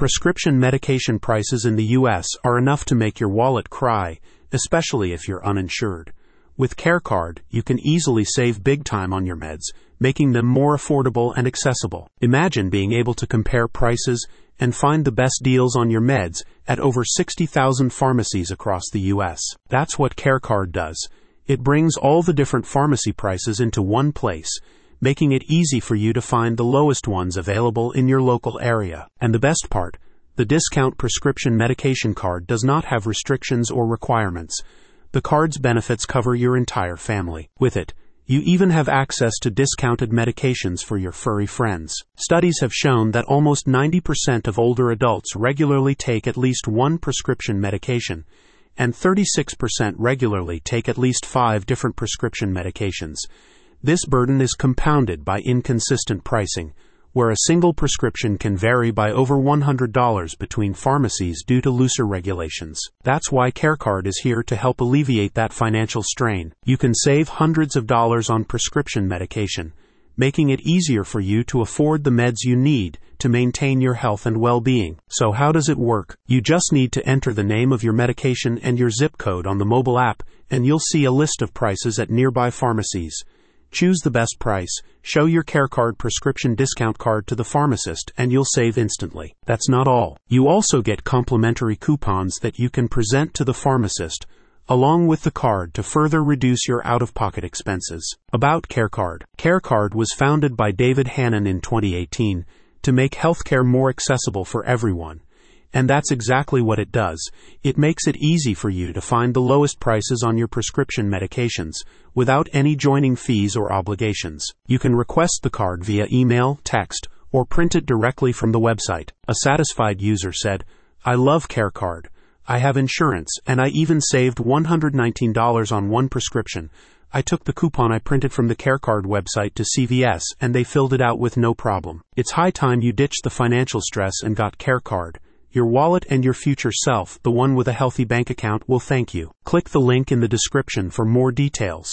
prescription medication prices in the U.S. are enough to make your wallet cry, especially if you're uninsured. With CareCard, you can easily save big time on your meds, making them more affordable and accessible. Imagine being able to compare prices and find the best deals on your meds at over 60,000 pharmacies across the U.S. That's what CareCard does. It brings all the different pharmacy prices into one place, making it easy for you to find the lowest ones available in your local area. And the best part, the discount prescription medication card does not have restrictions or requirements. The card's benefits cover your entire family. With it, you even have access to discounted medications for your furry friends. Studies have shown that almost 90% of older adults regularly take at least one prescription medication, and 36% regularly take at least five different prescription medications. This burden is compounded by inconsistent pricing, where a single prescription can vary by over $100 between pharmacies due to looser regulations. That's why CareCard is here to help alleviate that financial strain. You can save hundreds of dollars on prescription medication, making it easier for you to afford the meds you need to maintain your health and well-being. So how does it work? You just need to enter the name of your medication and your zip code on the mobile app, and you'll see a list of prices at nearby pharmacies. Choose the best price, show your CareCard prescription discount card to the pharmacist, and you'll save instantly. That's not all. You also get complimentary coupons that you can present to the pharmacist, along with the card to further reduce your out of pocket expenses. About CareCard CareCard was founded by David Hannon in 2018 to make healthcare more accessible for everyone and that's exactly what it does. It makes it easy for you to find the lowest prices on your prescription medications without any joining fees or obligations. You can request the card via email, text, or print it directly from the website. A satisfied user said, I love CareCard. I have insurance, and I even saved $119 on one prescription. I took the coupon I printed from the CareCard website to CVS, and they filled it out with no problem. It's high time you ditched the financial stress and got CareCard. Your wallet and your future self, the one with a healthy bank account, will thank you. Click the link in the description for more details.